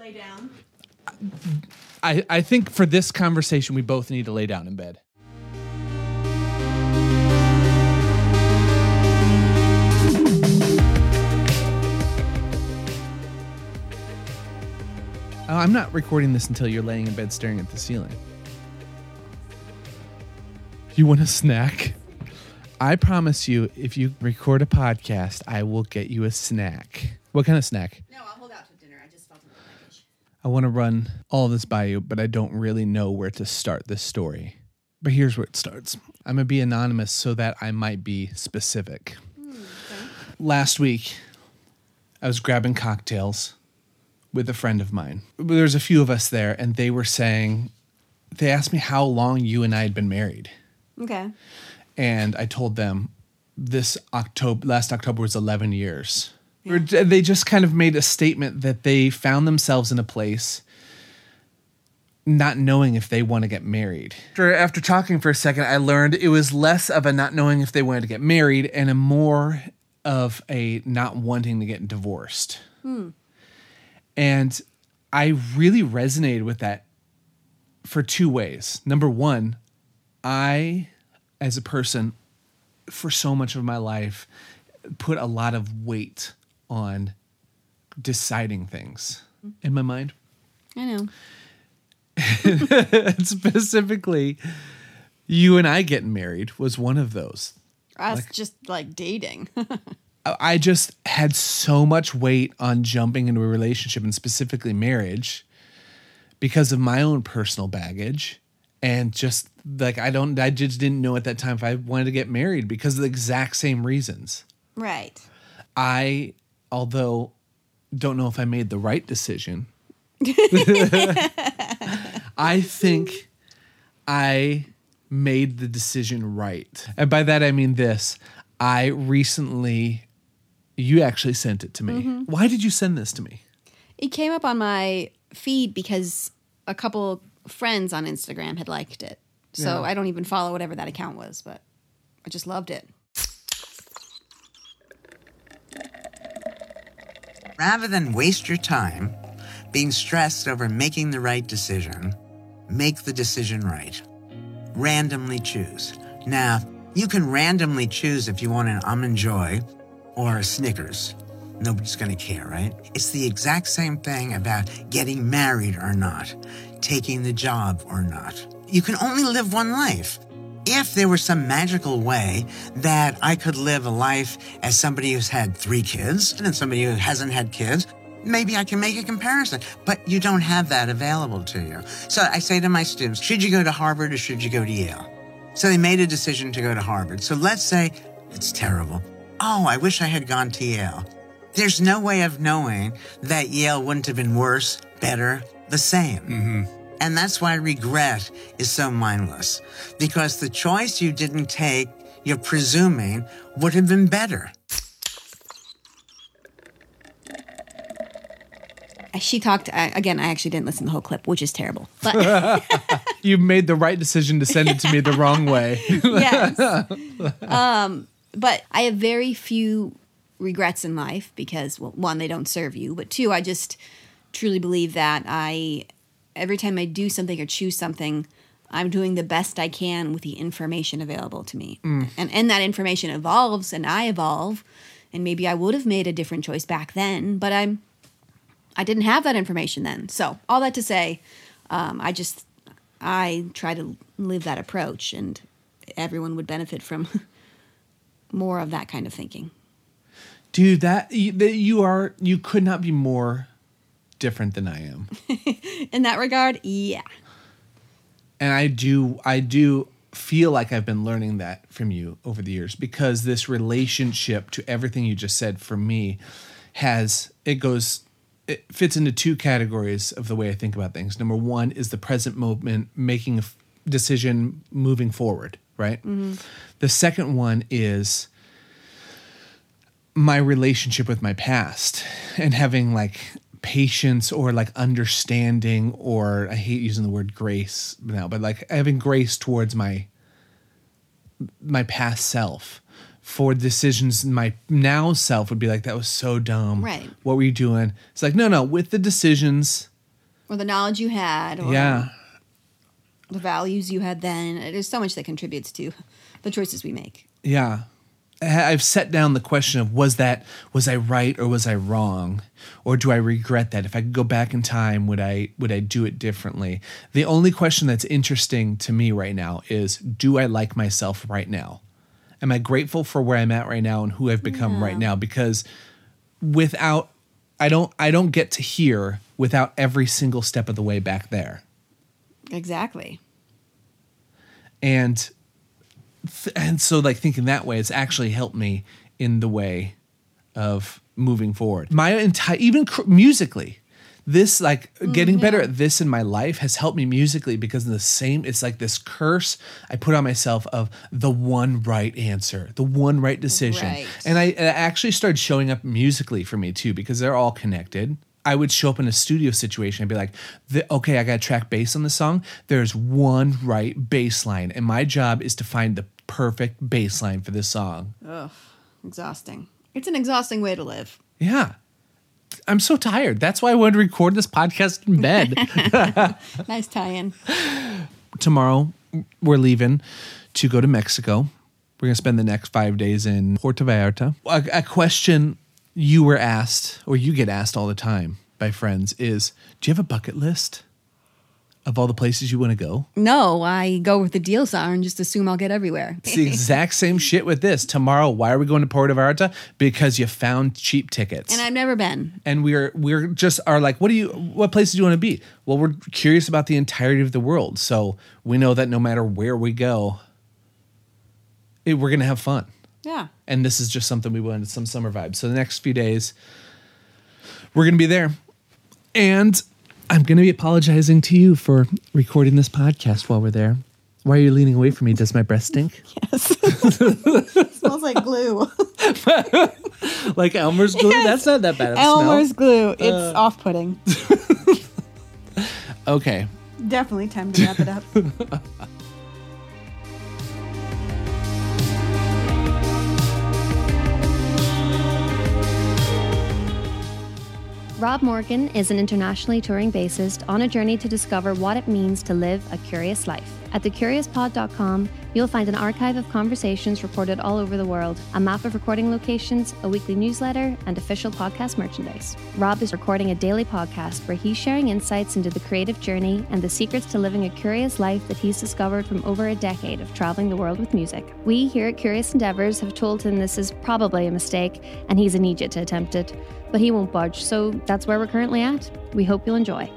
lay down. I, I think for this conversation, we both need to lay down in bed. Oh, I'm not recording this until you're laying in bed staring at the ceiling. You want a snack? I promise you, if you record a podcast, I will get you a snack. What kind of snack? No, I'll hold out to dinner. I just felt in the package. I want to run all this by you, but I don't really know where to start this story. But here's where it starts. I'm going to be anonymous so that I might be specific. Hmm, last week, I was grabbing cocktails with a friend of mine. There's a few of us there, and they were saying, they asked me how long you and I had been married. Okay. And I told them this October, last October was 11 years. Or They just kind of made a statement that they found themselves in a place not knowing if they want to get married. After, after talking for a second, I learned it was less of a not knowing if they wanted to get married and a more of a not wanting to get divorced. Hmm. And I really resonated with that for two ways. Number one, I, as a person, for so much of my life, put a lot of weight on deciding things mm-hmm. in my mind. I know. And specifically, you and I getting married was one of those. Us just like dating. I I just had so much weight on jumping into a relationship and specifically marriage because of my own personal baggage and just like I don't I just didn't know at that time if I wanted to get married because of the exact same reasons. right. I although don't know if I made the right decision. I think I made the decision right. And by that I mean this. I recently you actually sent it to me. Mm-hmm. Why did you send this to me? It came up on my feed because a couple friends on Instagram had liked it. So Yeah. I don't even follow whatever that account was, but I just loved it. Rather than waste your time being stressed over making the right decision, make the decision right. Randomly choose. Now, you can randomly choose if you want an um almond joy or a Snickers. Nobody's going to care, right? It's the exact same thing about getting married or not, taking the job or not. You can only live one life. If there was some magical way that I could live a life as somebody who's had three kids and then somebody who hasn't had kids, maybe I can make a comparison. But you don't have that available to you. So I say to my students, should you go to Harvard or should you go to Yale? So they made a decision to go to Harvard. So let's say it's terrible. Oh, I wish I had gone to Yale. There's no way of knowing that Yale wouldn't have been worse, better, the same. Mm-hmm. And that's why regret is so mindless. Because the choice you didn't take, you're presuming, would have been better. She talked I, again. I actually didn't listen to the whole clip, which is terrible. But You made the right decision to send it to me the wrong way. yes. Um, but I have very few regrets in life because, well, one, they don't serve you, but two, I just truly believe that I, every time I do something or choose something, I'm doing the best I can with the information available to me. And, and that information evolves and I evolve. And maybe I would have made a different choice back then, but I'm, I didn't have that information then. So, all that to say, um, I just, I try to live that approach and everyone would benefit from more of that kind of thinking. Dude, that you, that you are you could not be more different than I am. In that regard, yeah. and I do I do feel like I've been learning that from you over the years because this relationship to everything you just said for me has it goes it fits into two categories of the way I think about things. Number one is the present moment, making a f- decision, moving forward, right? Mm-hmm. The second one is my relationship with my past and having like patience or like understanding or I hate using the word grace now, but like having grace towards my my past self for decisions my now self would be like that was so dumb. Right. What were you doing? It's like no no, with the decisions or the knowledge you had, or Yeah. the values you had then. There's so much that contributes to the choices we make. Yeah. I've set down the question of was that was I right or was I wrong? Or do I regret that? If I could go back in time would I would I do it differently? The only question that's interesting to me right now is do I like myself right now? Am I grateful for where I'm at right now and who I've become right now? Because without I don't I don't get to here without every single step of the way back there. Exactly. and and so like thinking that way it's actually helped me in the way of moving forward. My entire even cr- musically this like mm, getting better at this in my life has helped me musically because the same it's like this curse i put on myself of the one right answer the one right decision. Right. and I, it actually started showing up musically for me too because they're all connected I would show up in a studio situation and be like, the, okay, I got to track bass on the song. There's one right bass line, and my job is to find the perfect bass line for this song. Ugh, exhausting. It's an exhausting way to live. Yeah. I'm so tired. That's why I wanted to record this podcast in bed. Nice tie-in. Tomorrow, we're leaving to go to Mexico. We're going to spend the next five days in Puerto Vallarta. A, a question you were asked, or you get asked all the time by friends, is Do you have a bucket list of all the places you want to go? No, I go with the deals are and just assume I'll get everywhere. It's the exact same shit with this. Tomorrow, why are we going to Puerto Vallarta? Because you found cheap tickets. And I've never been. and we're we're just are like, what do you what places do you want to be? Well, we're curious about the entirety of the world. So we know that no matter where we go, it, we're gonna have fun. Yeah. And this is just something we wanted, some summer vibes. So the next few days, we're gonna be there. And I'm gonna be apologizing to you for recording this podcast while we're there. Why are you leaning away from me? Does my breath stink? Yes. smells like glue. like Elmer's glue? That's not that bad Elmer's glue. It's Uh. off-putting. Okay. Definitely time to wrap it up. Rob Morgan is an internationally touring bassist on a journey to discover what it means to live a curious life. At thecuriouspod.com, you'll find an archive of conversations recorded all over the world, a map of recording locations, a weekly newsletter, and official podcast merchandise. Rob is recording a daily podcast where he's sharing insights into the creative journey and the secrets to living a curious life that he's discovered from over a decade of traveling the world with music. We here at Curious Endeavors have told him this is probably a mistake and he's an idiot to attempt it, but he won't budge, so that's where we're currently at. We hope you'll enjoy.